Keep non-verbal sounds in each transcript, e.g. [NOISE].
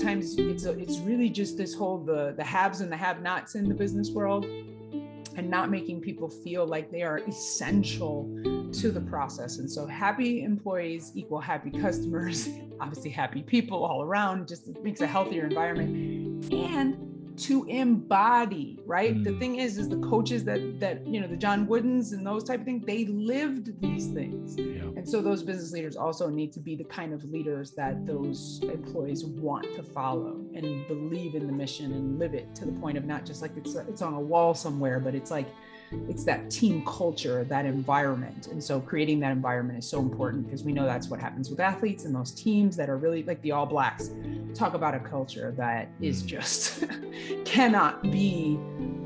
times it's a, it's really just this whole the the haves and the have-nots in the business world and not making people feel like they are essential to the process. And so happy employees equal happy customers, [LAUGHS] obviously happy people all around, just makes a healthier environment. And to embody right mm. the thing is is the coaches that that you know the john woodens and those type of things they lived these things yeah. and so those business leaders also need to be the kind of leaders that those employees want to follow and believe in the mission and live it to the point of not just like it's it's on a wall somewhere but it's like it's that team culture, that environment. And so creating that environment is so important because we know that's what happens with athletes and those teams that are really like the All Blacks. Talk about a culture that is mm. just [LAUGHS] cannot be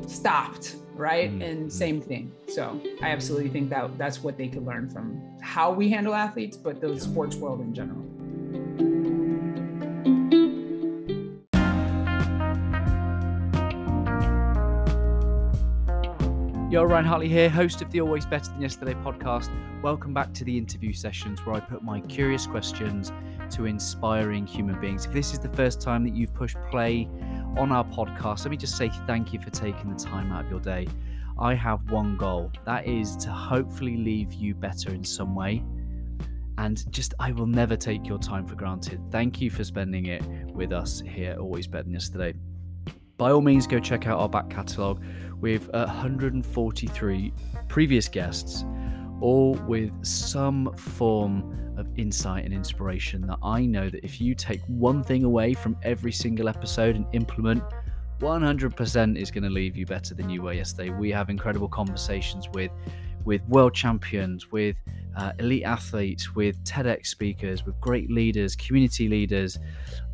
stopped, right? Mm-hmm. And same thing. So I absolutely think that that's what they could learn from how we handle athletes, but the sports world in general. Yo, Ryan Hartley here, host of the Always Better Than Yesterday podcast. Welcome back to the interview sessions where I put my curious questions to inspiring human beings. If this is the first time that you've pushed play on our podcast, let me just say thank you for taking the time out of your day. I have one goal that is to hopefully leave you better in some way. And just, I will never take your time for granted. Thank you for spending it with us here, Always Better Than Yesterday by all means go check out our back catalogue with 143 previous guests, all with some form of insight and inspiration that I know that if you take one thing away from every single episode and implement, 100% is going to leave you better than you were yesterday. We have incredible conversations with with world champions, with uh, elite athletes, with TEDx speakers, with great leaders, community leaders,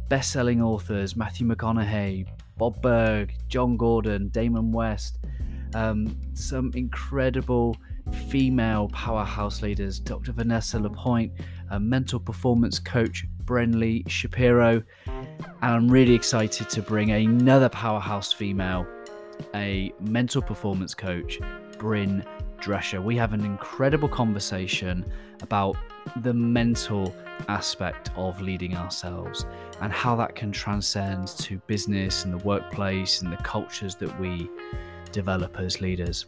best-selling authors, Matthew McConaughey, Bob Burg, Jon Gordon, Damon West, um, some incredible female powerhouse leaders, Dr. Vanessa Lapointe, a mental performance coach, Brenly Shapiro. And I'm really excited to bring another powerhouse female, a mental performance coach, Bryn Drescher. We have an incredible conversation about the mental aspect of leading ourselves and how that can transcend to business and the workplace and the cultures that we develop as leaders.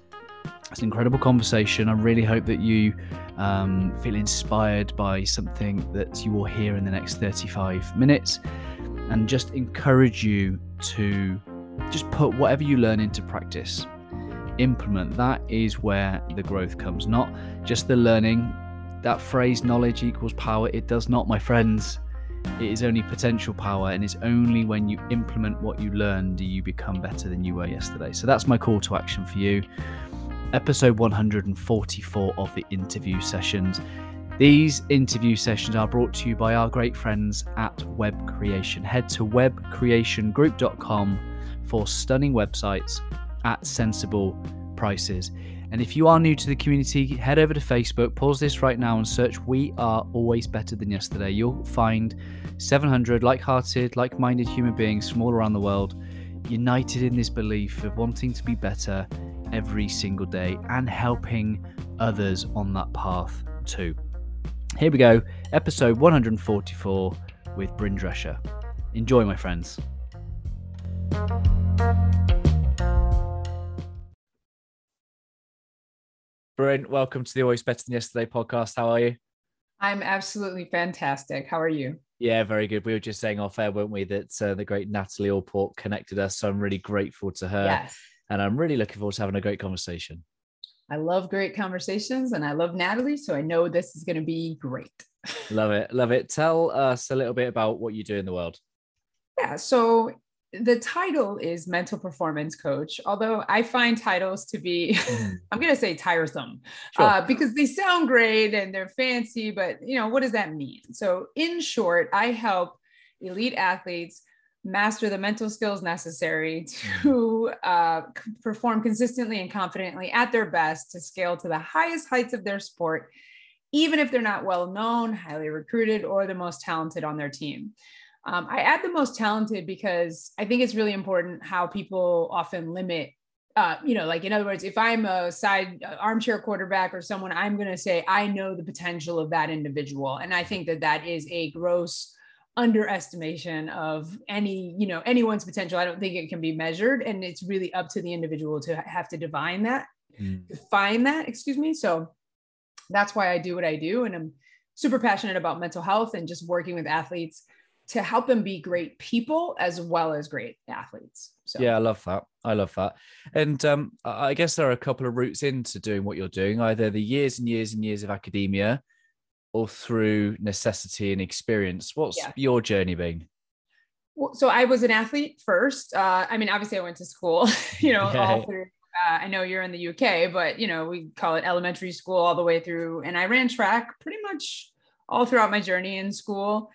It's an incredible conversation. I really hope that you um, feel inspired by something that you will hear in the next 35 minutes and just encourage you to just put whatever you learn into practice. Implement that is where the growth comes, not just the learning, that phrase knowledge equals power, it does not, my friends. It is only potential power, and it's only when you implement what you learn do you become better than you were yesterday. So that's my call to action for you. Episode 144 of the interview sessions. These interview sessions are brought to you by our great friends at Web Creation. Head to webcreationgroup.com for stunning websites at sensible prices. And if you are new to the community, head over to Facebook, pause this right now and search We Are Always Better Than Yesterday. You'll find 700 like hearted, like minded human beings from all around the world united in this belief of wanting to be better every single day and helping others on that path too. Here we go, episode 144 with Bryn Drescher. Enjoy, my friends. Bryn, welcome to the Always Better Than Yesterday podcast. How are you? I'm absolutely fantastic. How are you? Yeah, very good. We were just saying off air, weren't we, that uh, the great Natalie Allport connected us. So I'm really grateful to her. Yes. And I'm really looking forward to having a great conversation. I love great conversations and I love Natalie. So I know this is going to be great. love it. Love it. Tell us a little bit about what you do in the world. Yeah. So the title is mental performance coach although i find titles to be mm. [LAUGHS] i'm going to say tiresome sure. uh, because they sound great and they're fancy but you know what does that mean so in short i help elite athletes master the mental skills necessary [LAUGHS] to uh, perform consistently and confidently at their best to scale to the highest heights of their sport even if they're not well known highly recruited or the most talented on their team um, I add the most talented because I think it's really important how people often limit. Uh, you know, like in other words, if I'm a side uh, armchair quarterback or someone, I'm going to say I know the potential of that individual, and I think that that is a gross underestimation of any you know anyone's potential i don't think it can be measured and it's really up to the individual to have to divine that mm. define that excuse me so that's why i do what i do and i'm super passionate about mental health and just working with athletes to help them be great people as well as great athletes so yeah i love that i love that and um, i guess there are a couple of routes into doing what you're doing either the years and years and years of academia or through necessity and experience? What's yeah. your journey been? Well, so I was an athlete first. Uh, I mean, obviously, I went to school, [LAUGHS] you know, all through. Uh, I know you're in the UK, but you know, we call it elementary school all the way through. And I ran track pretty much all throughout my journey in school.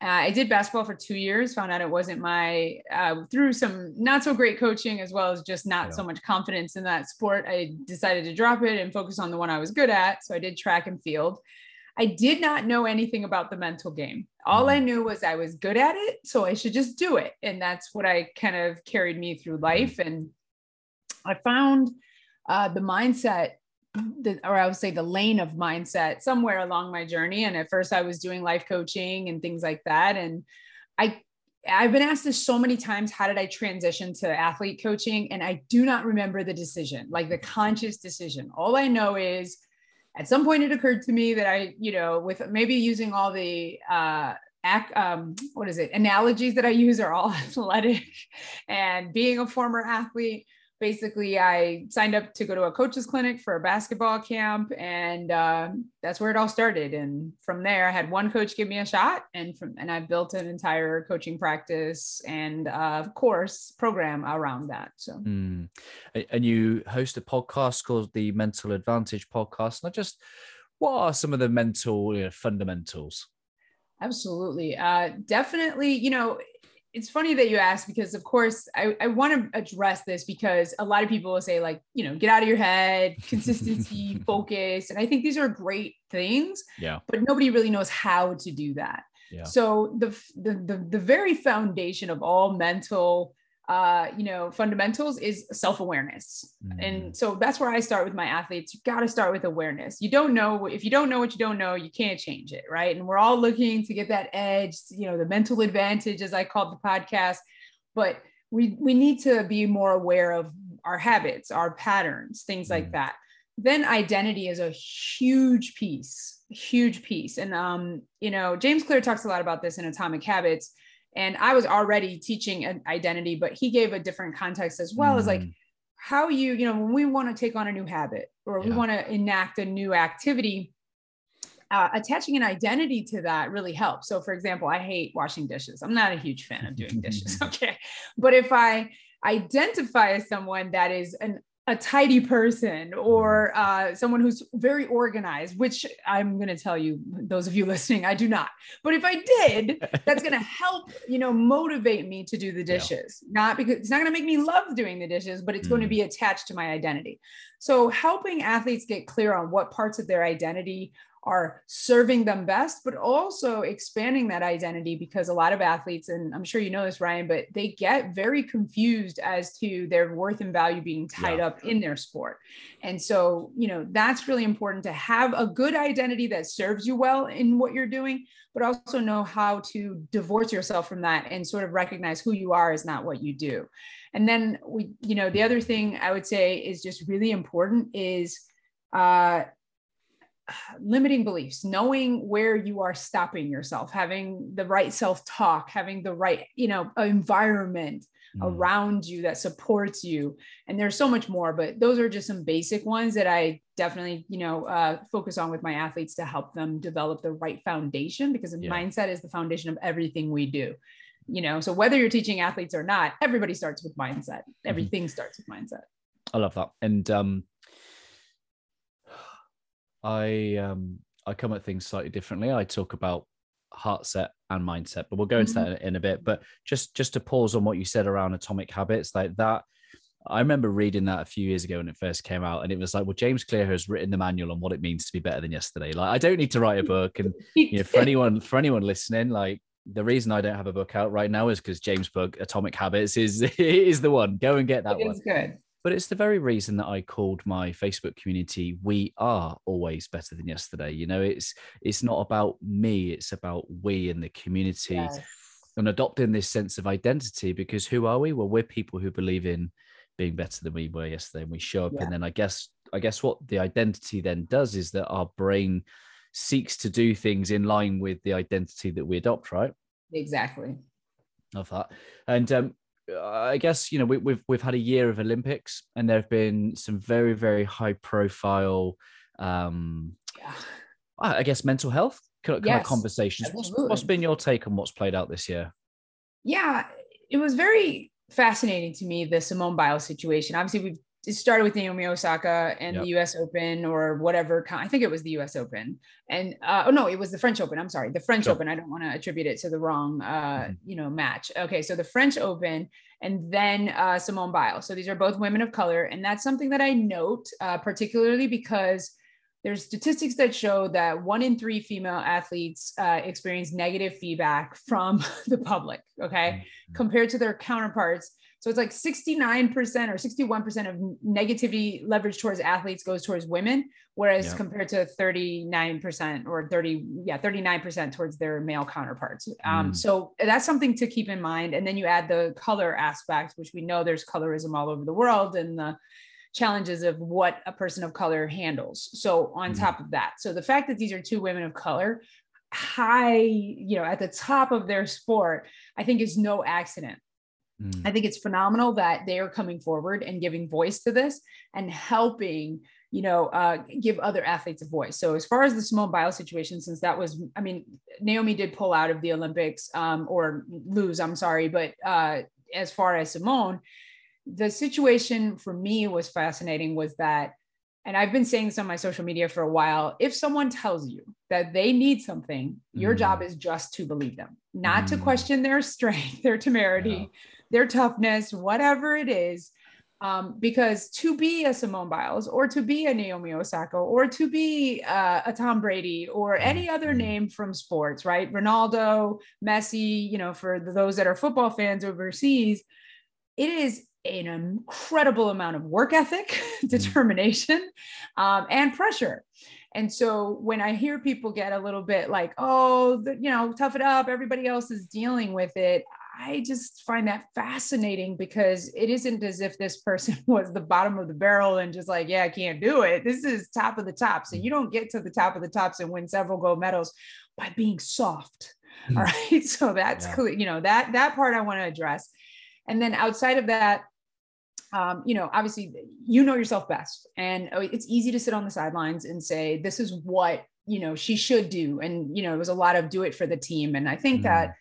I did basketball for two years, found out it wasn't my, uh, through some not so great coaching as well as just not yeah. so much confidence in that sport. I decided to drop it and focus on the one I was good at. So I did track and field. I did not know anything about the mental game. All I mm-hmm. knew was I was good at it, so I should just do it. And that's what I kind of carried me through life. And I found uh, the mindset, the, or I would say the lane of mindset somewhere along my journey. And at first, I was doing life coaching and things like that. And I I've been asked this so many times how did I transition to athlete coaching? And I do not remember the decision, like the conscious decision. All I know is at some point it occurred to me that I, you know, with maybe using all the uh, act, um, what is it, analogies that I use are all [LAUGHS] athletic and being a former athlete. Basically, I signed up to go to a coach's clinic for a basketball camp, and uh, that's where it all started. And from there, I had one coach give me a shot, and from and I built an entire coaching practice and uh, course program around that. So, mm. and you host a podcast called the Mental Advantage Podcast. Not just what are some of the mental you know, fundamentals? Absolutely. Uh, definitely, you know, it's funny that you ask because of course I, I want to address this because a lot of people will say like you know get out of your head [LAUGHS] consistency focus and i think these are great things yeah but nobody really knows how to do that yeah. so the, the the the very foundation of all mental uh, you know, fundamentals is self awareness. Mm. And so that's where I start with my athletes. You got to start with awareness. You don't know, if you don't know what you don't know, you can't change it. Right. And we're all looking to get that edge, you know, the mental advantage, as I called the podcast. But we, we need to be more aware of our habits, our patterns, things mm. like that. Then identity is a huge piece, huge piece. And, um, you know, James Clear talks a lot about this in Atomic Habits and i was already teaching an identity but he gave a different context as well mm. as like mm. how you you know when we want to take on a new habit or yeah. we want to enact a new activity uh, attaching an identity to that really helps so for example i hate washing dishes i'm not a huge fan of doing [LAUGHS] dishes [LAUGHS] okay but if i identify as someone that is an a tidy person or uh, someone who's very organized, which I'm going to tell you, those of you [LAUGHS] listening, I do not. But if I did, that's going [LAUGHS] to help, you know, motivate me to do the dishes. Yeah. Not because it's not going to make me love doing the dishes, but it's mm. going to be attached to my identity. So helping athletes get clear on what parts of their identity are serving them best, but also expanding that identity because a lot of athletes, and I'm sure you know this, Ryan, but they get very confused as to their worth and value being tied yeah. up in their sport. And so, you know, that's really important to have a good identity that serves you well in what you're doing, but also know how to divorce yourself from that and sort of recognize who you are is not what you do. And then we, you know, the other thing I would say is just really important is uh, limiting beliefs knowing where you are stopping yourself having the right self-talk having the right you know environment mm. around you that supports you and there's so much more but those are just some basic ones that i definitely you know uh, focus on with my athletes to help them develop the right foundation because yeah. mindset is the foundation of everything we do you know so whether you're teaching athletes or not everybody starts with mindset mm-hmm. everything mm-hmm. starts with mindset i love that and um I um I come at things slightly differently. I talk about heart set and mindset, but we'll go into mm-hmm. that in a bit. But just just to pause on what you said around atomic habits, like that. I remember reading that a few years ago when it first came out, and it was like, well, James Clear has written the manual on what it means to be better than yesterday. Like, I don't need to write a book, and [LAUGHS] you know, for anyone for anyone listening, like the reason I don't have a book out right now is because James' book Atomic Habits is [LAUGHS] is the one. Go and get that it one. good. But it's the very reason that I called my Facebook community "We Are Always Better Than Yesterday." You know, it's it's not about me; it's about we and the community, yes. and adopting this sense of identity. Because who are we? Well, we're people who believe in being better than we were yesterday, and we show up. Yeah. And then I guess I guess what the identity then does is that our brain seeks to do things in line with the identity that we adopt, right? Exactly. Love that, and um, I guess you know we, we've, we've had a year of Olympics, and there have been some very very high profile, um, yeah. I guess mental health kind of, yes, conversations. What's, what's been your take on what's played out this year? Yeah, it was very fascinating to me the Simone Biles situation. Obviously, we've it started with Naomi Osaka and yep. the US Open or whatever. I think it was the US Open. And uh, oh no, it was the French Open. I'm sorry, the French sure. Open. I don't want to attribute it to the wrong, uh, mm-hmm. you know, match. Okay, so the French Open and then uh, Simone Biles. So these are both women of color, and that's something that I note uh, particularly because there's statistics that show that one in three female athletes uh, experience negative feedback from [LAUGHS] the public. Okay, mm-hmm. compared to their counterparts so it's like 69% or 61% of negativity leverage towards athletes goes towards women, whereas yeah. compared to 39% or 30, yeah, 39% towards their male counterparts. Um, mm. So that's something to keep in mind. And then you add the color aspect, which we know there's colorism all over the world and the challenges of what a person of color handles. So on mm. top of that, so the fact that these are two women of color, high, you know, at the top of their sport, I think is no accident. Mm. I think it's phenomenal that they are coming forward and giving voice to this and helping, you know, uh, give other athletes a voice. So as far as the Simone Biles situation, since that was, I mean, Naomi did pull out of the Olympics um, or lose, I'm sorry, but uh, as far as Simone, the situation for me was fascinating was that and I've been saying this on my social media for a while. If someone tells you that they need something, your mm. job is just to believe them, not mm. to question their [LAUGHS] strength, their temerity, yeah their toughness, whatever it is. Um, because to be a Simone Biles or to be a Naomi Osaka or to be uh, a Tom Brady or any other mm-hmm. name from sports, right? Ronaldo, Messi, you know, for those that are football fans overseas, it is an incredible amount of work ethic, [LAUGHS] mm-hmm. determination, um, and pressure. And so when I hear people get a little bit like, oh, the, you know, tough it up, everybody else is dealing with it, I just find that fascinating because it isn't as if this person [LAUGHS] was the bottom of the barrel and just like, yeah, I can't do it. This is top of the top. So you don't get to the top of the tops and win several gold medals by being soft. Mm-hmm. All right. [LAUGHS] So that's yeah. clear, you know, that that part I want to address. And then outside of that, um, you know, obviously you know yourself best. And oh, it's easy to sit on the sidelines and say, this is what, you know, she should do. And, you know, it was a lot of do it for the team. And I think mm. that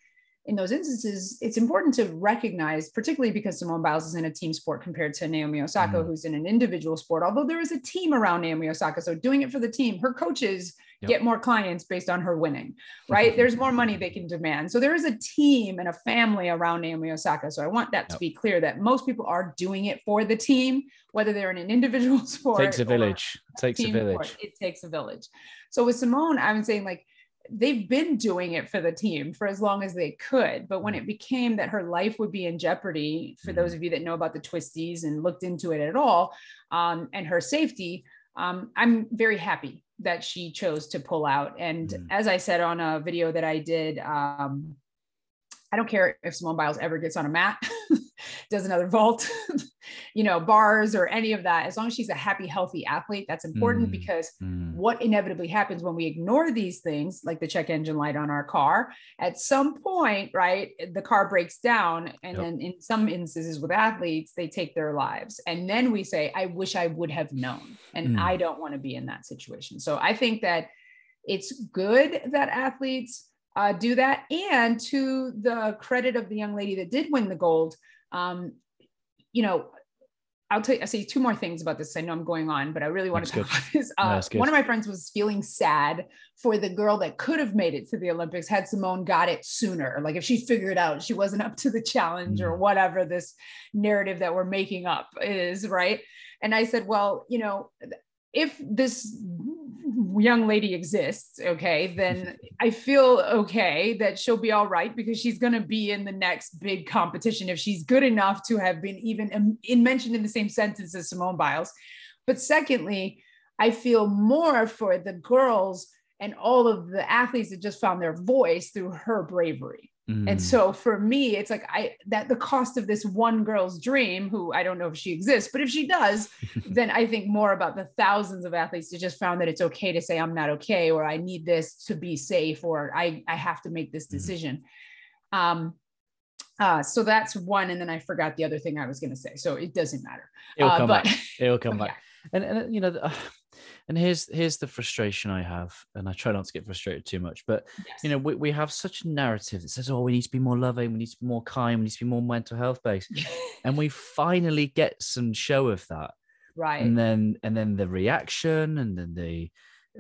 in those instances, it's important to recognize, particularly because Simone Biles is in a team sport compared to Naomi Osaka, mm-hmm. who's in an individual sport, although there is a team around Naomi Osaka. So doing it for the team, her coaches yep. get more clients based on her winning, [LAUGHS] right? There's more money they can demand. So there is a team and a family around Naomi Osaka. So I want that yep. to be clear that most people are doing it for the team, whether they're in an individual [LAUGHS] sport. It takes a village. It takes a village. Sport, it takes a village. So with Simone, I'm saying like, they've been doing it for the team for as long as they could. But when mm. it became that her life would be in jeopardy, for those mm. of you that know about the twisties and looked into it at all, um, and her safety, um, I'm very happy that she chose to pull out. And mm. as I said on a video that I did, um, I don't care if Simone Biles ever gets on a mat. [LAUGHS] [LAUGHS] does another vault, [LAUGHS] you know, bars or any of that. As long as she's a happy, healthy athlete, that's important mm, because mm. what inevitably happens when we ignore these things, like the check engine light on our car, at some point, right, the car breaks down. And yep. then in some instances with athletes, they take their lives. And then we say, I wish I would have known. And mm. I don't want to be in that situation. So I think that it's good that athletes uh, do that. And to the credit of the young lady that did win the gold, um, you know, I'll tell you, I'll say two more things about this. I know I'm going on, but I really want That's to talk good. about this. Uh, no, one of my friends was feeling sad for the girl that could have made it to the Olympics had Simone got it sooner. Like if she figured out she wasn't up to the challenge mm. or whatever this narrative that we're making up is, right? And I said, well, you know, if this young lady exists, okay, then I feel okay that she'll be all right because she's going to be in the next big competition if she's good enough to have been even in, mentioned in the same sentence as Simone Biles. But secondly, I feel more for the girls and all of the athletes that just found their voice through her bravery. Mm. And so for me, it's like I that the cost of this one girl's dream, who I don't know if she exists, but if she does, [LAUGHS] then I think more about the thousands of athletes that just found that it's okay to say I'm not okay, or I need this to be safe, or I I have to make this mm-hmm. decision. Mm. Um, uh, so that's one, and then I forgot the other thing I was going to say. So it doesn't matter. It'll uh, come but, back. It'll [LAUGHS] come back. And and you know, and here's here's the frustration I have, and I try not to get frustrated too much, but yes. you know, we, we have such a narrative that says, oh, we need to be more loving, we need to be more kind, we need to be more mental health based. and we [LAUGHS] finally get some show of that. Right. And then and then the reaction and then the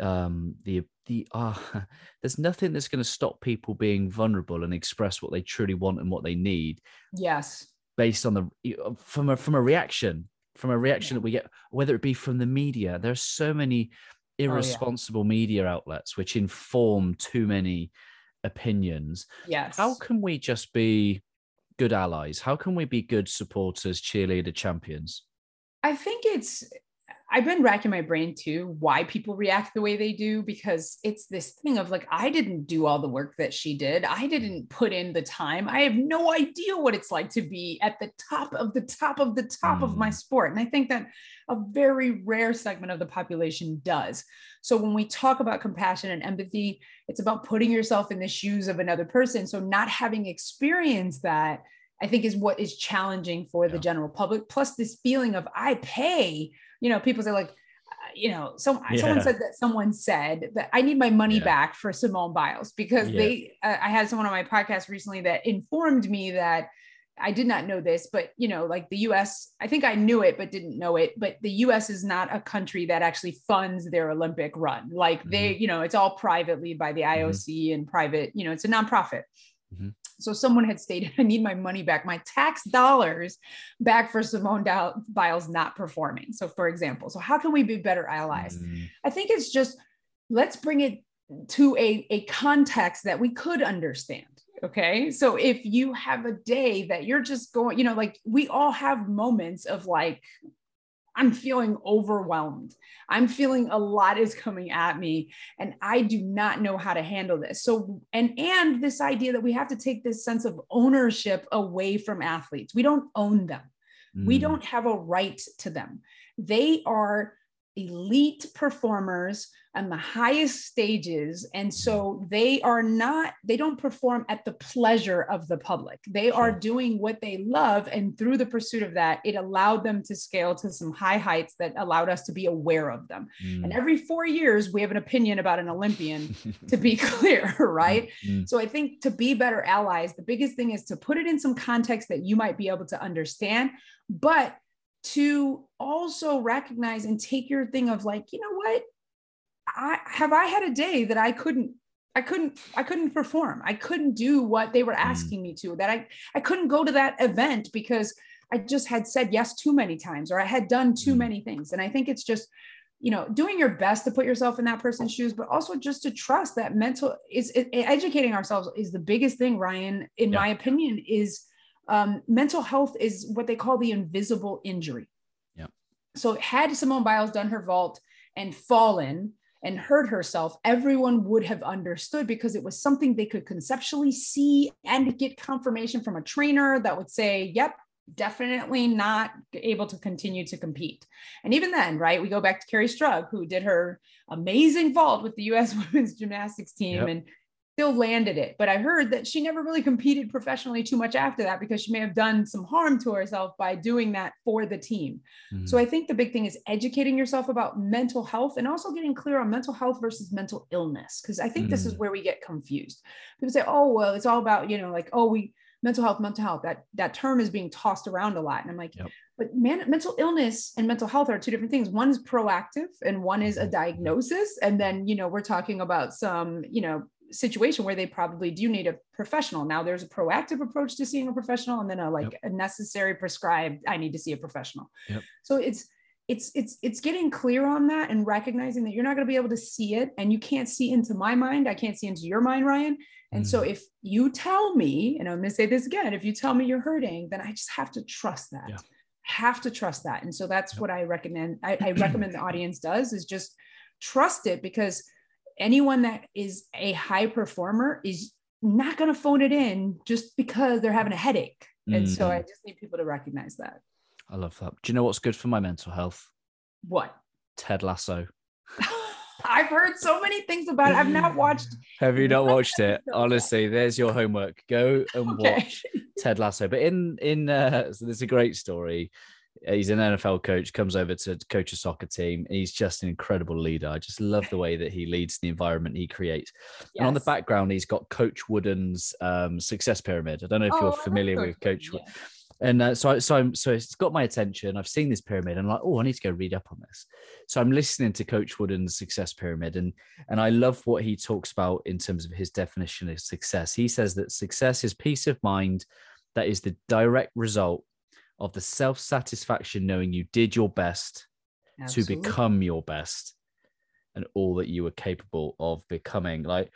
um the the ah uh, [LAUGHS] there's nothing that's going to stop people being vulnerable and express what they truly want and what they need. Yes. Based on the from a from a reaction from a reaction yeah. that we get, whether it be from the media. There are so many irresponsible oh, yeah. media outlets which inform too many opinions. Yes. How can we just be good allies? How can we be good supporters, cheerleader champions? I think it's I've been racking my brain too why people react the way they do because it's this thing of like I didn't do all the work that she did. I didn't put in the time. I have no idea what it's like to be at the top of the top of the top mm. of my mm. sport. And I think that a very rare segment of the population does. So when we talk about compassion and empathy, it's about putting yourself in the shoes of another person. So not having experienced that I think is what is challenging for yeah. the general public. Plus, this feeling of I pay you know, people say like, uh, you know, some yeah. someone said that someone said that I need my money yeah. back for Simone Biles because yeah. they. Uh, I had someone on my podcast recently that informed me that I did not know this, but you know, like the US, I think I knew it, but didn't know it. But the US is not a country that actually funds their Olympic run. Like they, mm-hmm. you know, it's all privately by the IOC mm-hmm. and private, you know, it's a nonprofit. Mm-hmm. So someone had stated, [LAUGHS] I need my money back, my tax dollars back for Simone Biles not performing. So, for example, so how can we be better allies? Mm. I think it's just let's bring it to a, a context that we could understand. Okay. So if you have a day that you're just going, you know, like we all have moments of like, I'm feeling overwhelmed. I'm feeling a lot is coming at me and I do not know how to handle this. So and and this idea that we have to take this sense of ownership away from athletes. We don't own them. Mm. We don't have a right to them. They are elite performers on the highest stages. And so they are not they don't perform at the pleasure of the public. They are doing what they love. And through the pursuit of that it allowed them to scale to some high heights that allowed us to be aware of them. Mm. and every 4 years we have an opinion about an olympian [LAUGHS] to be clear [LAUGHS] right? Mm. so i think to be better allies the biggest thing is to put it in some context that you might be able to understand but to also recognize and take your thing of like you know what I have I had a day that I couldn't I couldn't I couldn't perform. I couldn't do what they were mm. asking me to. That I I couldn't go to that event because I just had said yes too many times or I had done too mm. many things. And I think it's just you know doing your best to put yourself in that person's shoes but also just to trust that mental is it, educating ourselves is the biggest thing ryan in yeah. my opinion is um, mental health is what they call the invisible injury yeah so had simone biles done her vault and fallen and hurt herself, everyone would have understood because it was something they could conceptually see and get confirmation from a trainer that would say, yep, definitely not able to continue to compete. And even then, right, we go back to Kerri Strug, who did her amazing vault with the US [LAUGHS] women's gymnastics team yep. and still landed it. But I heard that she never really competed professionally too much after that because she may have done some harm to herself by doing that for the team. Mm-hmm. So I think the big thing is educating yourself about mental health and also getting clear on mental health versus mental illness. Because I think mm-hmm. this is mm. where we get confused. People say, oh, well, it's all about, you know, like, oh, we mental health, mental health. That that term is being tossed around a lot. And I'm like, yep. but man, mental illness and mental health are two different things. One is proactive and one is a mm-hmm. diagnosis. And then, you know, we're talking about some, you know, situation where they probably do need a professional. Now there's a proactive approach to seeing a professional and then a like yep. a necessary prescribed I need to see a professional. Yep. So it's it's it's it's getting clear on that and recognizing that you're not going to be able to see it and you can't see into my mind i can't see into your mind ryan and mm. so if you tell me and i'm going to say this again if you tell me you're hurting then i just have to trust that yeah. have to trust that and so that's yeah. what i recommend I, I [CLEARS THROAT] recommend the audience does is just trust it because anyone that is a high performer is not going to phone it in just because they're having a headache mm. and so i mm. just need people to recognize that I love that. Do you know what's good for my mental health? What? Ted Lasso. [LAUGHS] I've heard so many things about it. I've not watched. [LAUGHS] Have you not watched it? [LAUGHS] Honestly, there's your homework. Go and okay. watch Ted Lasso. But in in uh, so there's a great story. He's an NFL coach, comes over to coach a soccer team. He's just an incredible leader. I just love the way that he leads the environment he creates. Yes. And on the background, he's got Coach Wooden's um, success pyramid. I don't know if oh, you're familiar with Coach. Yeah. And uh, so, so, I'm, so it's got my attention. I've seen this pyramid, and I'm like, oh, I need to go read up on this. So I'm listening to Coach Wooden's success pyramid, and and I love what he talks about in terms of his definition of success. He says that success is peace of mind that is the direct result of the self satisfaction knowing you did your best Absolutely. to become your best, and all that you were capable of becoming. Like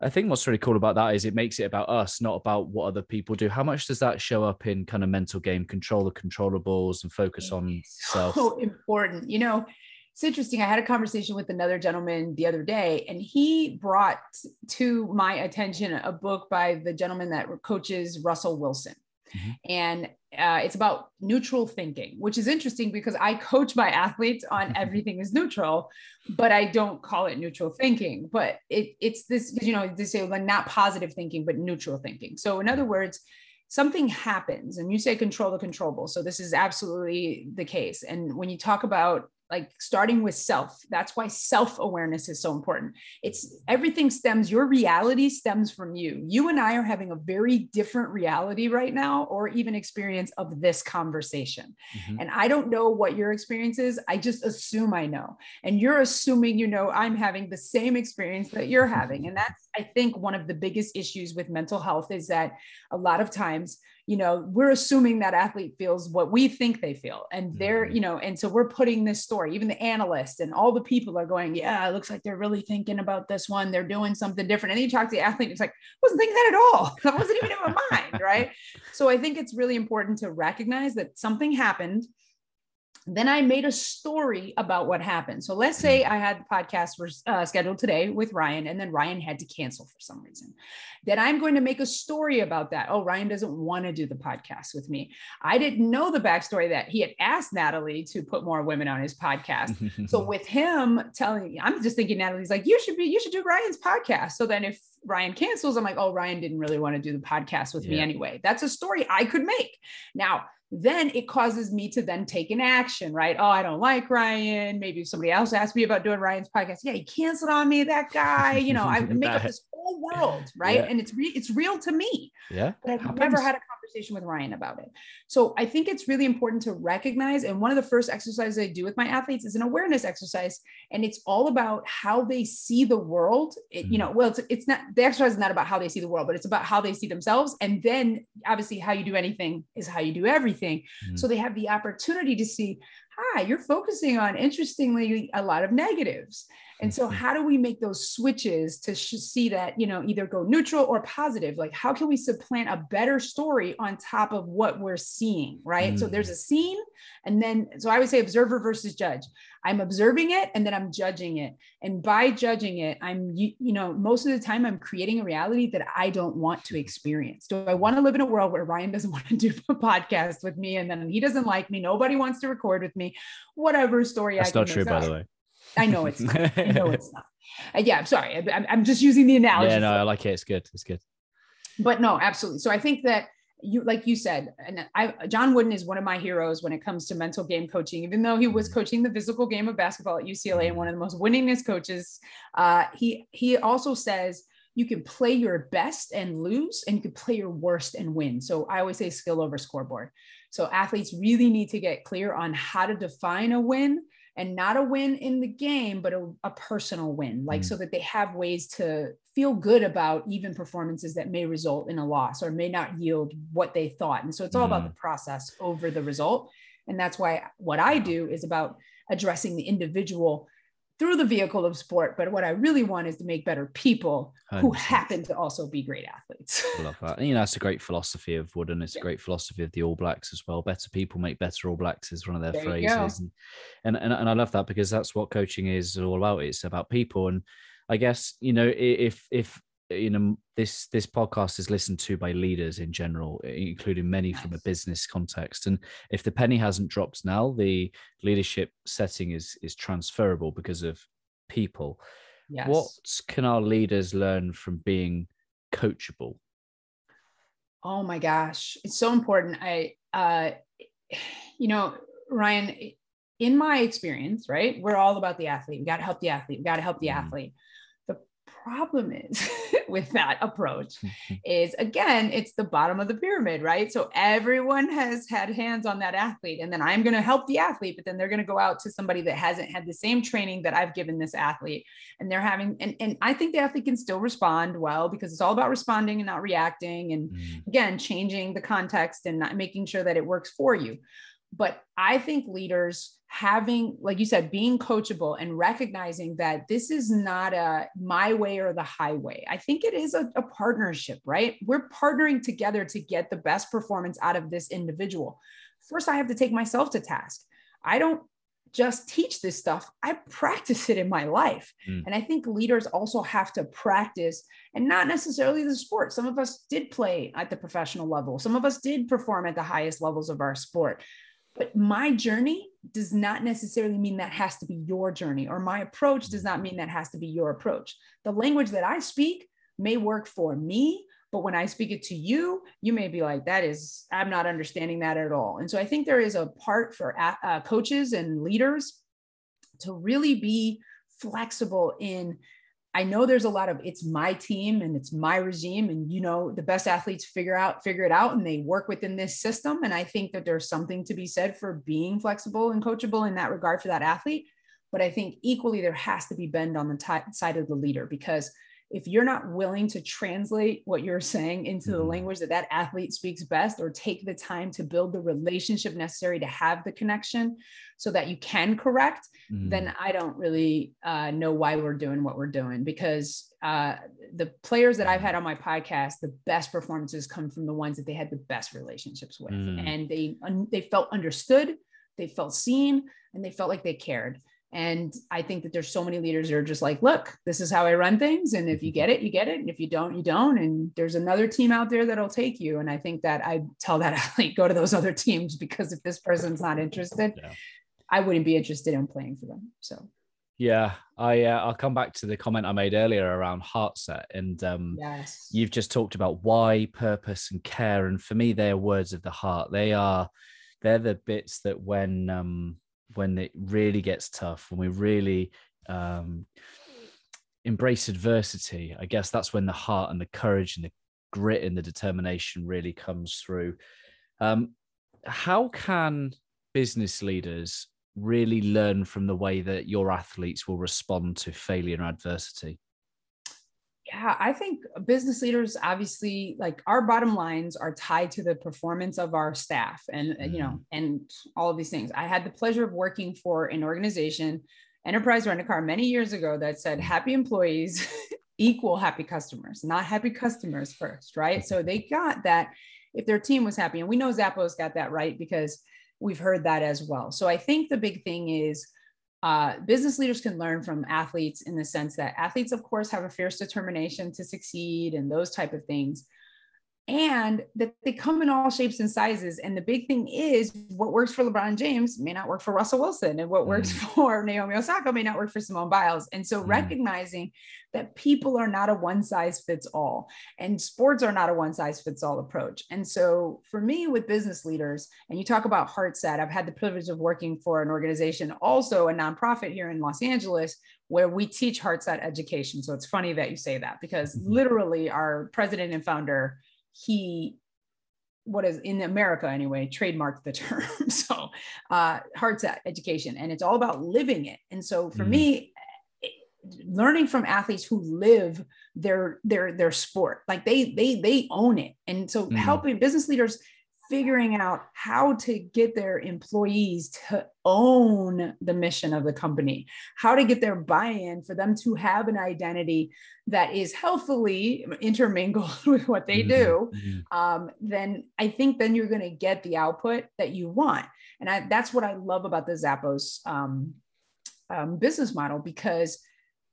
I think what's really cool about that is it makes it about us, not about what other people do. How much does that show up in kind of mental game? Control the controllables and focus on [LAUGHS] self. So important. You know, it's interesting. I had a conversation with another gentleman the other day, and he brought to my attention a book by the gentleman that coaches Russell Wilson. Mm-hmm. And uh, it's about neutral thinking, which is interesting because I coach my athletes on [LAUGHS] everything is neutral, but I don't call it neutral thinking. But it, it's this, you know, they say like not positive thinking, but neutral thinking. So, in other words, something happens and you say control the controllable. So, this is absolutely the case. And when you talk about like starting with self. That's why self-awareness is so important. It's everything stems your reality stems from you. You and i are having a very different reality right now or even experience of this conversation. Mm-hmm. and i don't know what your experience is. I just assume i know. And you're assuming you know i'm having the same experience that you're having. [LAUGHS] And that's i think one of the biggest issues with mental health is that a lot of times you know we're assuming that athlete feels what we think they feel and they're mm-hmm. you know and so we're putting this story even the analysts and all the people are going yeah it looks like they're really thinking about this one. They're doing something different. And you talk to the athlete it's like I wasn't thinking that at all. [LAUGHS] That wasn't even in my mind right? So i think it's really important to recognize that something happened then I made a story about what happened. So let's say I had the podcast uh, scheduled today with Ryan, and then Ryan had to cancel for some reason. Then I'm going to make a story about that. Oh, Ryan doesn't want to do the podcast with me. I didn't know the backstory that he had asked Natalie to put more women on his podcast. so [LAUGHS] with him telling I'm just thinking Natalie's like, you should be, you should do Ryan's podcast. So then if Ryan cancels, I'm like, oh, Ryan didn't really want to do the podcast with yeah. me anyway. That's a story I could make. Now, then it causes me to then take an action, right? Oh, I don't like Ryan. Maybe somebody else asked me about doing Ryan's podcast, yeah, he canceled on me. That guy, you know, I [LAUGHS] make up this whole world, right? Yeah. And it's re- it's real to me. Yeah, but I've happens. never had a conversation with Ryan about it. So I think it's really important to recognize. And one of the first exercises I do with my athletes is an awareness exercise, and it's all about how they see the world. It, you mm. know, well, it's, it's not the exercise is not about how they see the world, but it's about how they see themselves. And then obviously, how you do anything is how you do everything. Mm-hmm. So they have the opportunity to see, hi, you're focusing on interestingly a lot of negatives. And so, how do we make those switches to sh- see that, you know, either go neutral or positive? Like, how can we supplant a better story on top of what we're seeing? Right. Mm. So, there's a scene. And then, so I would say observer versus judge. I'm observing it and then I'm judging it. And by judging it, I'm, you, you know, most of the time I'm creating a reality that I don't want to experience. Do I want to live in a world where Ryan doesn't [LAUGHS] want to do a podcast with me and then he doesn't like me? Nobody wants to record with me. Whatever story That's I not true, by the way. I know it's not. I know it's [LAUGHS] not. Uh, yeah, I'm sorry. I, I'm just using the analogy. Yeah, no, I like it. It's good. It's good. But no, absolutely. So I think that you, like you said, and I, John Wooden is one of my heroes when it comes to mental game coaching. Even though he was mm-hmm. coaching the physical game of basketball at UCLA and one of the most winningest coaches, uh, he he also says you can play your best and lose, and you can play your worst and win. So I always say skill over scoreboard. So athletes really need to get clear on how to define a win and not a win in the game, but a, a personal win, like mm. so that they have ways to feel good about even performances that may result in a loss or may not yield what they thought. And so it's all mm. about the process over the result. And that's why what I do is about addressing the individual through the vehicle of sport. But what I really want is to make better people who 100%. happen to also be great athletes. I love that. And, you know, that's a great philosophy of Wooden. It's yeah. a great philosophy of the All Blacks as well. Better people make better All Blacks is one of their there phrases. And, and, and and I love that because that's what coaching is all about. It's about people. And I guess, you know, if if you know this this podcast is listened to by leaders in general including many nice. from a business context. And if the penny hasn't dropped now the leadership setting is is transferable because of people. Yes. what can our leaders learn from being coachable? Oh my gosh it's so important. I uh you know ryan in my experience right we're all about the athlete. We got to help the athlete. We got to help the mm. athlete. Problem is [LAUGHS] with that approach is again it's the bottom of the pyramid right? So everyone has had hands on that athlete and then i'm going to help the athlete but then they're going to go out to somebody that hasn't had the same training that i've given this athlete and they're having and, and i think the athlete can still respond well because it's all about responding and not reacting and mm. again changing the context and not making sure that it works for you but I think leaders having, like you said, being coachable and recognizing that this is not a my way or the highway. I think it is a, a partnership, right? We're partnering together to get the best performance out of this individual. First, I have to take myself to task. I don't just teach this stuff. I practice it in my life. Mm. And I think leaders also have to practice and not necessarily the sport. Some of us did play at the professional level, some of us did perform at the highest levels of our sport. But my journey does not necessarily mean that has to be your journey, or my approach does not mean that has to be your approach. The language that I speak may work for me, but when I speak it to you, you may be like, that is, I'm not understanding that at all. And so I think there is a part for uh, coaches and leaders to really be flexible in I know there's a lot of it's my team and it's my regime and you know the best athletes figure out figure it out and they work within this system. And I think that there's something to be said for being flexible and coachable in that regard for that athlete. But I think equally there has to be bend on the t- side of the leader because if you're not willing to translate what you're saying into the mm-hmm. language that that athlete speaks best or take the time to build the relationship necessary to have the connection so that you can correct mm. then i don't really uh, know why we're doing what we're doing because uh, the players that i've had on my podcast the best performances come from the ones that they had the best relationships with mm. and they they felt understood they felt seen and they felt like they cared and I think that there's so many leaders that are just like, look, this is how I run things. And if you get it, you get it. And if you don't, you don't. And there's another team out there that'll take you. And I think that I tell that [LAUGHS] athlete, go to those other teams because if this person's not interested, yeah. I wouldn't be interested in playing for them. So yeah, I uh, I'll come back to the comment I made earlier around heartset, and um, yes, you've just talked about why, purpose, and care, and for me, they are words of the heart. They are, they're the bits that when um, when it really gets tough, when we really um, embrace adversity, I guess that's when the heart and the courage and the grit and the determination really comes through. Um, how can business leaders really learn from the way that your athletes will respond to failure and adversity? Yeah, I think business leaders obviously like our bottom lines are tied to the performance of our staff and mm. you know mm-hmm. and all of these things. I had the pleasure of working for an organization, Enterprise Rent a Car, many years ago that said happy employees [LAUGHS] equal happy customers, not happy customers first, right? So they got that if their team was happy, and we know Zappos got that right because we've heard that as well. So I think the big thing is uh, business leaders can learn from athletes in the sense that athletes, of course, have a fierce determination to succeed and those type of things and that they come in all shapes and sizes. And the big thing is what works for LeBron James may not work for Russell Wilson, and what works mm. [LAUGHS] for Naomi Osaka may not work for Simone Biles. And so mm. recognizing that people are not a one size fits all, and sports are not a one size fits all approach. And so for me, with business leaders, and you talk about HeartSet, I've had the privilege of working for an organization, also a nonprofit here in Los Angeles, where we teach HeartSet education. So it's funny that you say that because mm-hmm. literally our president and founder he what is in America anyway, trademarked the term. [LAUGHS] so uh, HeartSet education, and it's all about living it. And so for mm. me, learning from athletes who live their their their sport, like they they they own it. And so mm. helping business leaders figuring out how to get their employees to own the mission of the company, how to get their buy in for them to have an identity that is healthily intermingled [LAUGHS] with what they do, mm-hmm. um, then I think then you're going to get the output that you want. And I, that's what I love about the Zappos um, um, business model because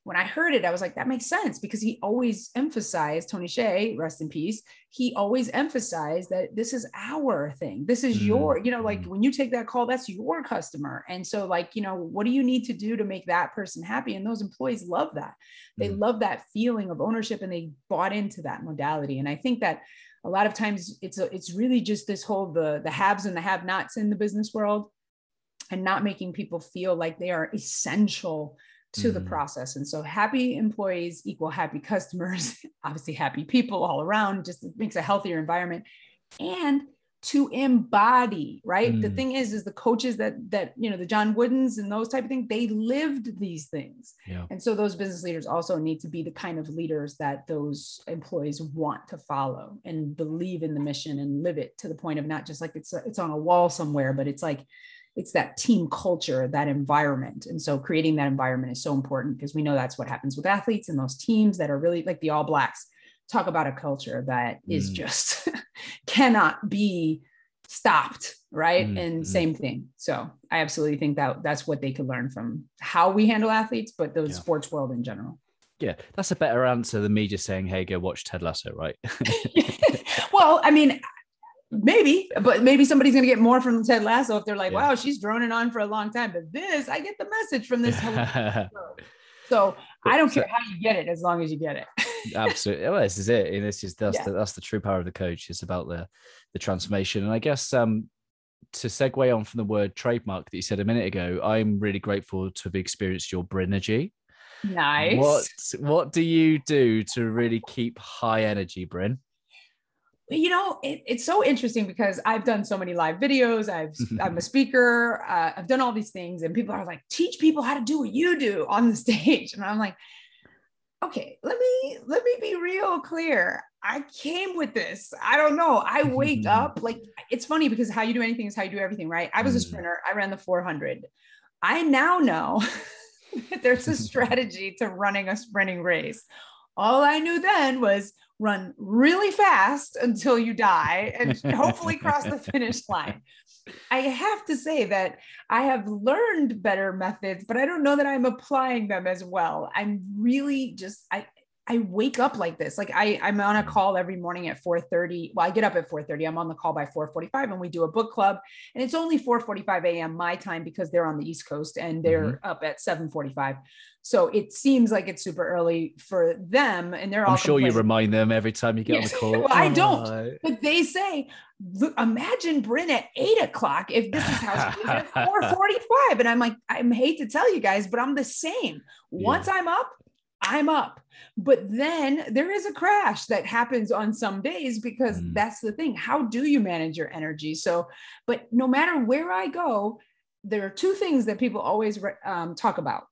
when I heard it, I was like, that makes sense because he always emphasized, Tony Hsieh, rest in peace, he always emphasized that this is our thing. This is mm-hmm. your, you know, like mm-hmm. when you take that call, that's your customer. And so, like, you know, what do you need to do to make that person happy? And those employees love that. They mm-hmm. love that feeling of ownership and they bought into that modality. And I think that a lot of times it's a, it's really just this whole the the haves and the have nots in the business world and not making people feel like they are essential to mm. the process. And so happy employees equal happy customers, [LAUGHS] obviously happy people all around, just makes a healthier environment. And to embody, right? Mm. The thing is, is the coaches that that you know, the John Woodens and those type of things, they lived these things. Yeah. And so those business leaders also need to be the kind of leaders that those employees want to follow and believe in the mission and live it to the point of not just like it's it's on a wall somewhere, but it's like it's that team culture, that environment. And so creating that environment is so important because we know that's what happens with athletes and those teams that are really like the All Blacks. Talk about a culture that mm. is just [LAUGHS] cannot be stopped, right? Mm. And mm. same thing. So I absolutely think that that's what they could learn from how we handle athletes, but the yeah. sports world in general. Yeah, that's a better answer than me just saying, "Hey, go watch Ted Lasso," right? [LAUGHS] well, I mean, maybe, but maybe somebody's going to get more from Ted Lasso if they're like, yeah. wow, she's droning on for a long time. But this, I get the message from this. [LAUGHS] so I don't care how you get it, as long as you get it. [LAUGHS] absolutely. Well, this is it. And this is that's yeah. the, that's the true power of the coach. It's about the the transformation. And I guess um to segue on from the word trademark that you said a minute ago, I'm really grateful to have experienced your Brinergy. Nice. What what do you do to really keep high energy, Bryn? You know, it, it's so interesting because I've done so many live videos. I've I'm a [LAUGHS] speaker. Uh, I've done all these things, and people are like, teach people how to do what you do on the [LAUGHS] stage, and I'm like, okay, let me let me be real clear. I came with this. I don't know. I wake [LAUGHS] up like it's funny because how you do anything is how you do everything, right? I was a mm. sprinter. I ran the 400. I now know that there's a strategy to running a sprinting race. All I knew then was run really fast until you die and [LAUGHS] hopefully cross the finish line. I have to say that I have learned better methods, but I don't know that I'm applying them as well. I'm really just I I wake up like this. Like I, I'm on a call every morning at 4:30. Well, I get up at 4:30. I'm on the call by 4:45, and we do a book club. And it's only 4:45 a.m. my time because they're on the East Coast and they're mm-hmm. up at 7:45. So it seems like it's super early for them, and they're all. I'm sure you remind them every time you get yes. on the [LAUGHS] call. well, I don't, but they say, "Look, imagine Bryn at eight o'clock if this is how she's at [LAUGHS] 4:45," and I'm like, I hate to tell you guys, but I'm the same. Once yeah. I'm up, I'm up. But then there is a crash that happens on some days because mm. that's the thing. How do you manage your energy? So, but no matter where I go, there are two things that people always um, talk about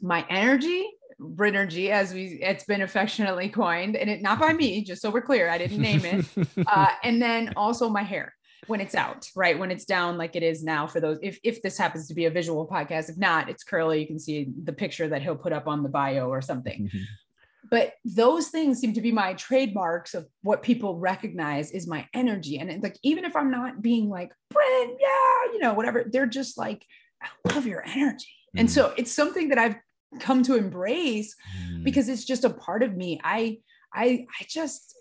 my energy Brinergy, as we it's been affectionately coined, and it not by me, just so we're clear, I didn't name it. [LAUGHS] uh, and then also my hair when it's out, right? When it's down like it is now for those, if, if this happens to be a visual podcast, if not, it's curly. You can see the picture that he'll put up on the bio or something. Mm-hmm. But those things seem to be my trademarks of what people recognize is my energy. And like, even if I'm not being like, Brent, yeah, you know, whatever, they're just like, I love your energy. Mm-hmm. And so it's something that I've come to embrace mm-hmm. because it's just a part of me. I, I, I just,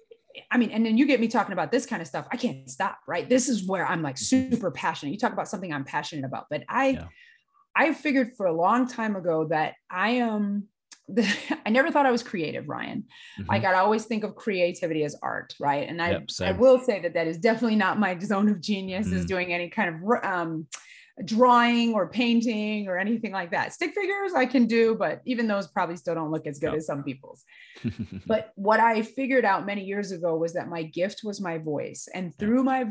I mean, and then you get me talking about this kind of stuff. I can't stop, right? This is where I'm like mm-hmm. super passionate. You talk about something I'm passionate about, but I, yeah. I figured for a long time ago that I am. The, [LAUGHS] I never thought I was creative, Ryan. Mm-hmm. Like I always think of creativity as art, right? And I, yep, I will say that that is definitely not my [LAUGHS] zone of genius. Mm. Is doing any kind of um, drawing or painting or anything like that. Stick figures I can do, but even those probably still don't look as good as some people's. [LAUGHS] but what I figured out many years ago was that my gift was my voice, and through my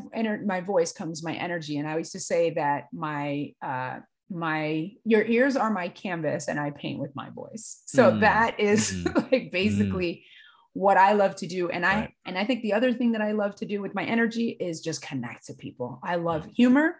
my voice comes my energy. And I used to say that my uh, my your ears are my canvas, and I paint with my voice. So mm. that is mm. [LAUGHS] like basically. Mm what I love to do. And I Right. and I think the other thing that I love to do with my energy is just connect to people. I love humor.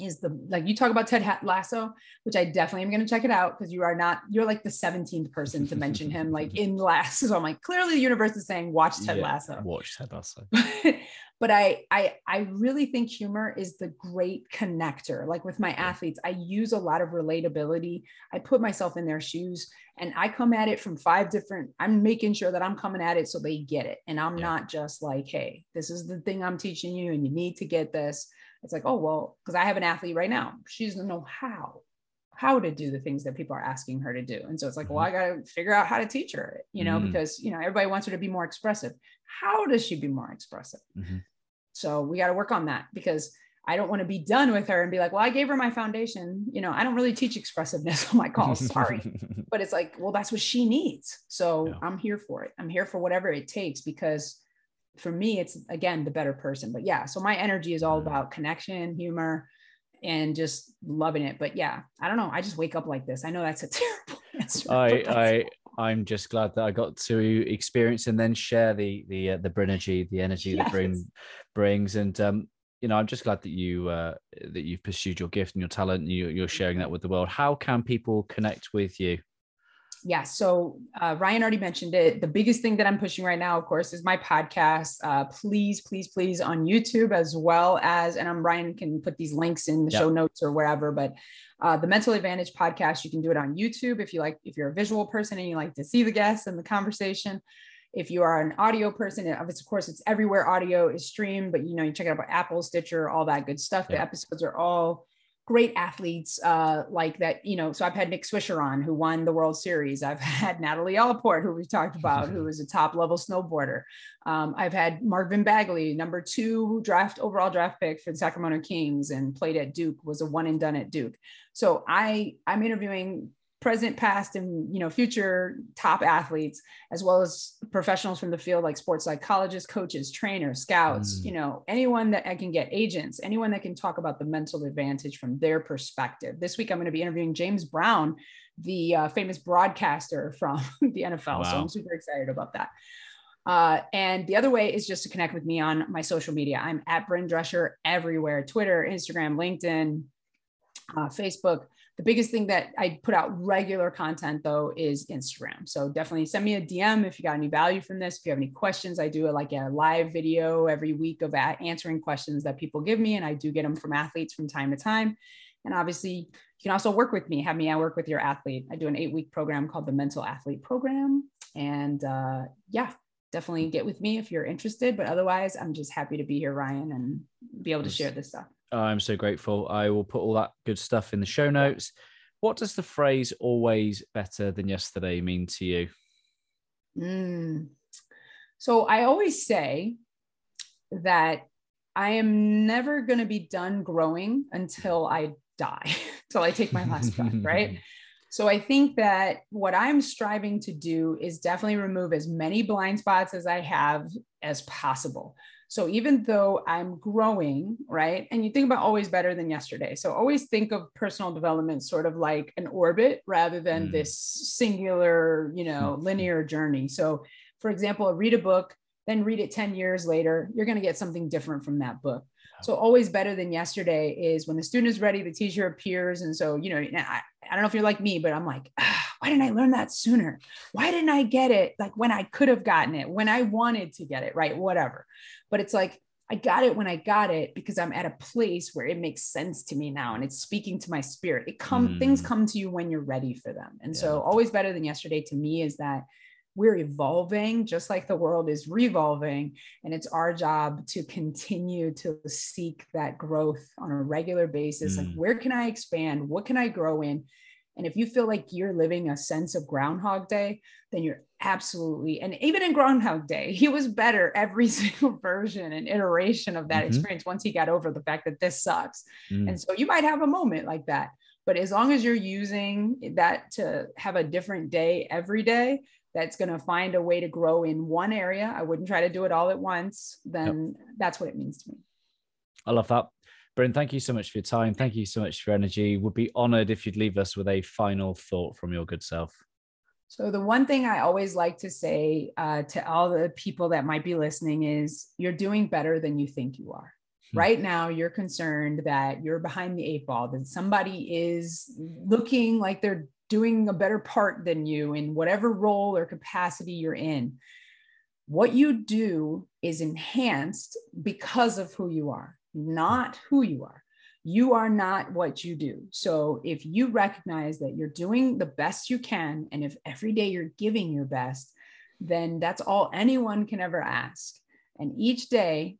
Is the like you talk about Ted Lasso, which I definitely am going to check it out because you are not you're like the 17th person to mention him like in Lasso. [LAUGHS] So I'm like clearly the universe is saying watch Ted Yeah, Lasso Watch Ted Lasso. [LAUGHS] but I, I i really think humor is the great connector like with my athletes i use a lot of relatability i put myself in their shoes and i come at it from five different i'm making sure that i'm coming at it so they get it and i'm Yeah. not just like hey this is the thing i'm teaching you and you need to get this it's like oh well because i have an athlete right now she doesn't know how how to do the things that people are asking her to do and so it's like well i got to figure out how to teach her you know Mhm. because you know everybody wants her to be more expressive how does she be more expressive Mhm. so we got to work on that because I don't want to be done with her and be like, well, I gave her my foundation. You know, I don't really teach expressiveness [LAUGHS] on my calls. Sorry. [LAUGHS] but it's like, well, that's what she needs. So Yeah. I'm here for it. I'm here for whatever it takes because for me, it's again the better person. But yeah, so my energy is all Mm. about connection, humor, and just loving it. But yeah, I don't know. I just wake up like this. I know that's a [LAUGHS] terrible answer. I I I'm just glad that I got to experience and then share the the uh, the Brinergy, the energy that bring brings, and um, you know, I'm just glad that you uh, that you've pursued your gift and your talent, and you, you're sharing that with the world. How can people connect with you? Yeah so uh, ryan already mentioned it. The biggest thing that i'm pushing right now of course is my podcast uh, please please please on youtube as well as and i'm ryan can put these links in the Yeah. show notes or wherever but uh, the mental advantage podcast you can do it on youtube if you like if you're a visual person and you like to see the guests and the conversation. If you are an audio person of of course it's everywhere audio is streamed but you know you check it out on apple stitcher all that good stuff. The episodes are all great athletes uh, like that, you know. So I've had Nick Swisher on who won the World Series. I've [LAUGHS] had Natalie Allport, who we've talked about, who [LAUGHS] is a top level snowboarder. Um, I've had Marvin Bagley, number two draft overall draft pick for the Sacramento Kings and played at Duke, was a one and done at Duke. So I I'm interviewing present, past, and you know future top athletes, as well as professionals from the field like sports psychologists, coaches, trainers, scouts. Mm. You know anyone that I can get agents, anyone that can talk about the mental advantage from their perspective. This week I'm going to be interviewing James Brown, the uh, famous broadcaster from [LAUGHS] the NFL. So I'm super excited about that. Uh, and the other way is just to connect with me on my social media. I'm at Bryn Drescher everywhere Twitter, Instagram, LinkedIn, uh, Facebook. The biggest thing that I put out regular content though is Instagram. So definitely send me a DM if you got any value from this. If you have any questions, I do like a live video every week of a- answering questions that people give me. And I do get them from athletes from time to time. And obviously, you can also work with me, have me I work with your athlete. I do an eight week program called the Mental Athlete Program. And uh, yeah, definitely get with me if you're interested. But otherwise, I'm just happy to be here, Ryan, and be able to share this stuff. I'm so grateful. I will put all that good stuff in the show notes. What does the phrase always better than yesterday mean to you? Mm. So I always say that I am never going to be done growing until I die, [LAUGHS] until I take my last breath, [LAUGHS] right? So I think that what I'm striving to do is definitely remove as many blind spots as I have as possible. So even though I'm growing, right? And you think about always better than yesterday. So always think of personal development sort of like an orbit rather than Mm. this singular, you know, [LAUGHS] linear journey. So for example, read a book, then read it 10 years later, you're going to get something different from that book. So always better than yesterday is when the student is ready, the teacher appears. And so, you know, I, I don't know if you're like me, but I'm like, ah, why didn't I learn that sooner? Why didn't I get it? Like when I could have gotten it, when I wanted to get it, right? Whatever. But it's like, I got it when I got it because I'm at a place where it makes sense to me now and it's speaking to my spirit. It come things Mm. come to you when you're ready for them. And Yeah. so always better than yesterday to me is that we're evolving just like the world is revolving and it's our job to continue to seek that growth on a regular basis like Mm. where can i expand what can i grow in and if you feel like you're living a sense of groundhog day then you're absolutely and even in groundhog day [LAUGHS] he was better every [LAUGHS] single version and iteration of that Mhm. experience once he got over the fact that this sucks Mm. and so you might have a moment like that. But as long as you're using that to have a different day every day, that's going to find a way to grow in one area. I wouldn't try to do it all at once. Then that's what it means to me. I love that. Bryn, thank you so much for your time. Thank you so much for your energy. Would be honored if you'd leave us with a final thought from your good self. So, the one thing I always like to say uh, to all the people that might be listening is you're doing better than you think you are. Hmm. Right now, you're concerned that you're behind the eight ball, that somebody is looking like they're doing a better part than you in whatever role or capacity you're in. What you do is enhanced because of who you are, not who you are you are not what you do. So if you recognize that you're doing the best you can, and if every day you're giving your best, then that's all anyone can ever ask. And each day,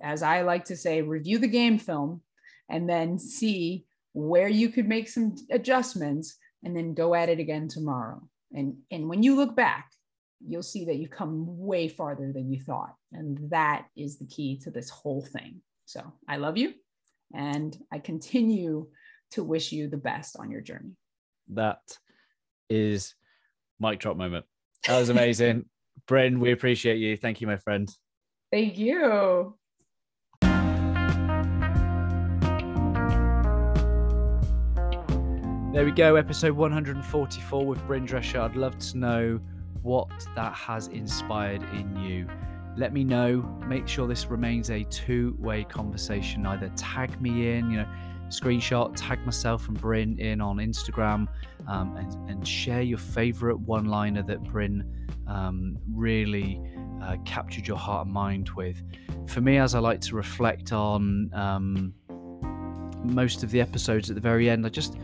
as I like to say, review the game film and then see where you could make some adjustments and then go at it again tomorrow. And, and when you look back, you'll see that you've come way farther than you thought. And that is the key to this whole thing. So I love you. And I continue to wish you the best on your journey. That is mic drop moment. That was amazing. [LAUGHS] Bryn, we appreciate you. Thank you, my friend. Thank you. There we go, episode 144 with Bryn Drescher. I'd love to know what that has inspired in you let me know. Make sure this remains a two way conversation. Either tag me in, you know, screenshot, tag myself and Bryn in on Instagram, um, and, and, share your favorite one liner that Bryn um, really uh, captured your heart and mind with. For me, as I like to reflect on um, most of the episodes at the very end, I just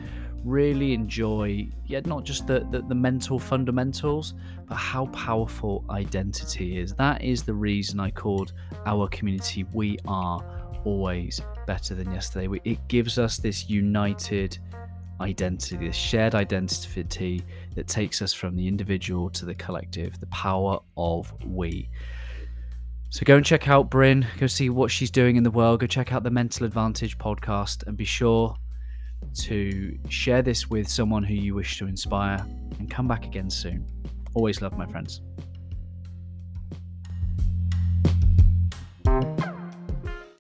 really enjoy, yeah, not just the, the, the mental fundamentals, but how powerful identity is. That is the reason I called our community We Are Always Better Than Yesterday. It gives us this united identity, this shared identity that takes us from the individual to the collective, the power of we. So go and check out Bryn, go see what she's doing in the world, go check out the Mental Advantage podcast, and be sure to share this with someone who you wish to inspire, and come back again soon. Always love, my friends.